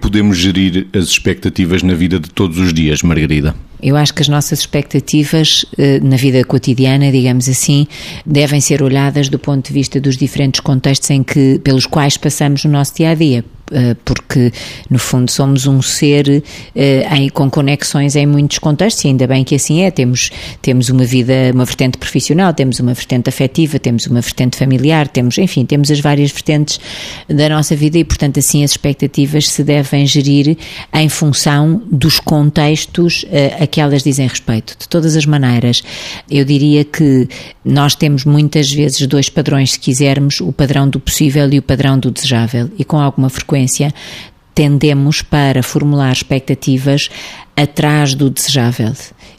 podemos gerir as expectativas na vida de todos os dias, Margarida? Eu acho que as nossas expectativas eh, na vida cotidiana, digamos assim, devem ser olhadas do ponto de vista dos diferentes contextos em que, pelos quais passamos no nosso dia a dia. Eh, porque no fundo somos um ser eh, em, com conexões em muitos contextos e ainda bem que assim é. Temos, temos uma vida, uma vertente profissional, temos uma vertente afetiva, temos uma vertente familiar, temos, enfim, temos as várias vertentes da nossa vida e, portanto, assim as expectativas se devem gerir em função dos contextos uh, a que elas dizem respeito. De todas as maneiras, eu diria que nós temos muitas vezes dois padrões, se quisermos, o padrão do possível e o padrão do desejável, e com alguma frequência tendemos para formular expectativas atrás do desejável.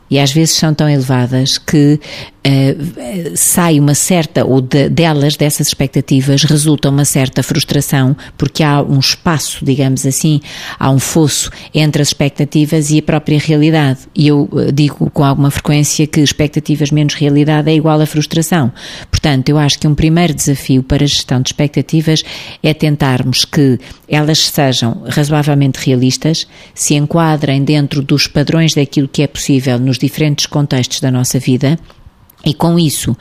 E às vezes são tão elevadas que uh, sai uma certa, ou de, delas, dessas expectativas, resulta uma certa frustração, porque há um espaço, digamos assim, há um fosso entre as expectativas e a própria realidade. E eu uh, digo com alguma frequência que expectativas menos realidade é igual a frustração. Portanto, eu acho que um primeiro desafio para a gestão de expectativas é tentarmos que elas sejam razoavelmente realistas, se enquadrem dentro dos padrões daquilo que é possível nos diferentes contextos da nossa vida e com isso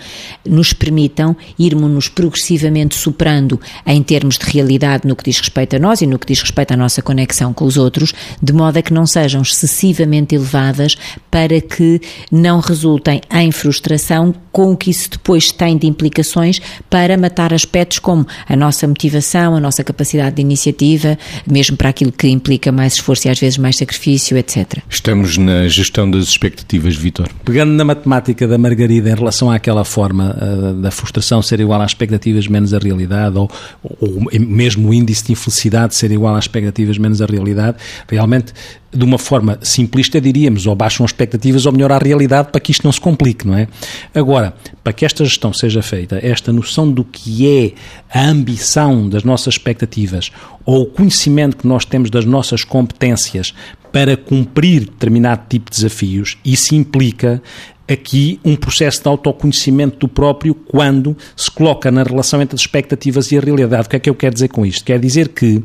nos permitam irmos-nos progressivamente superando em termos de realidade no que diz respeito a nós e no que diz respeito à nossa conexão com os outros, de modo a que não sejam excessivamente elevadas para que não resultem em frustração com o que isso depois tem de implicações para matar aspectos como a nossa motivação, a nossa capacidade de iniciativa, mesmo para aquilo que implica mais esforço e às vezes mais sacrifício, etc. Estamos na gestão das expectativas, Vitor. Pegando na matemática da Margarida relação àquela forma uh, da frustração ser igual às expectativas menos a realidade, ou, ou mesmo o índice de infelicidade ser igual às expectativas menos a realidade, realmente de uma forma simplista, diríamos, ou baixam as expectativas ou melhorar a realidade para que isto não se complique, não é? Agora, para que esta gestão seja feita, esta noção do que é a ambição das nossas expectativas ou o conhecimento que nós temos das nossas competências para cumprir determinado tipo de desafios, isso implica aqui um processo de autoconhecimento do próprio quando se coloca na relação entre as expectativas e a realidade. O que é que eu quero dizer com isto? Quer dizer que,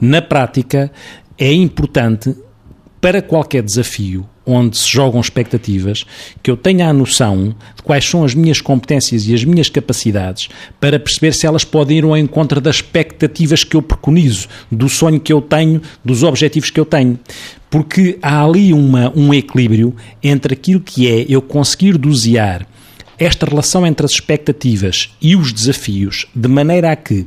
na prática, é importante para qualquer desafio onde se jogam expectativas, que eu tenha a noção de quais são as minhas competências e as minhas capacidades para perceber se elas podem ir ao encontro das expectativas que eu preconizo, do sonho que eu tenho, dos objetivos que eu tenho. Porque há ali uma, um equilíbrio entre aquilo que é eu conseguir dosear esta relação entre as expectativas e os desafios, de maneira a que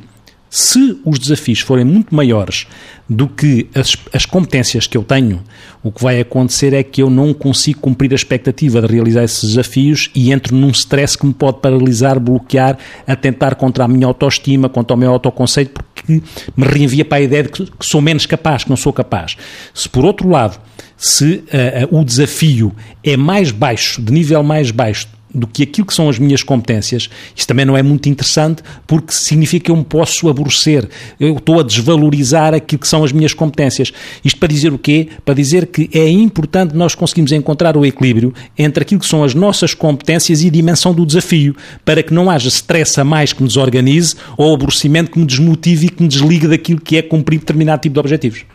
se os desafios forem muito maiores do que as, as, competências que eu tenho, o que vai acontecer é que eu não consigo cumprir a expectativa de realizar esses desafios e entro num stress que me pode paralisar, bloquear, atentar contra a minha autoestima, contra o meu autoconceito, porque me reenvia para a ideia de que, que sou menos capaz, que não sou capaz. Se por outro lado, se uh, uh, o desafio é mais baixo, de nível mais baixo do que aquilo que são as minhas competências, isto também não é muito interessante porque significa que eu me posso aborrecer, eu estou a desvalorizar aquilo que são as minhas competências. Isto para dizer o quê? Para dizer que é importante nós conseguirmos encontrar o equilíbrio entre aquilo que são as nossas competências e a dimensão do desafio, para que não haja stress a mais que me desorganize ou aborrecimento que me desmotive e que me desligue daquilo que é cumprir determinado tipo de objetivos.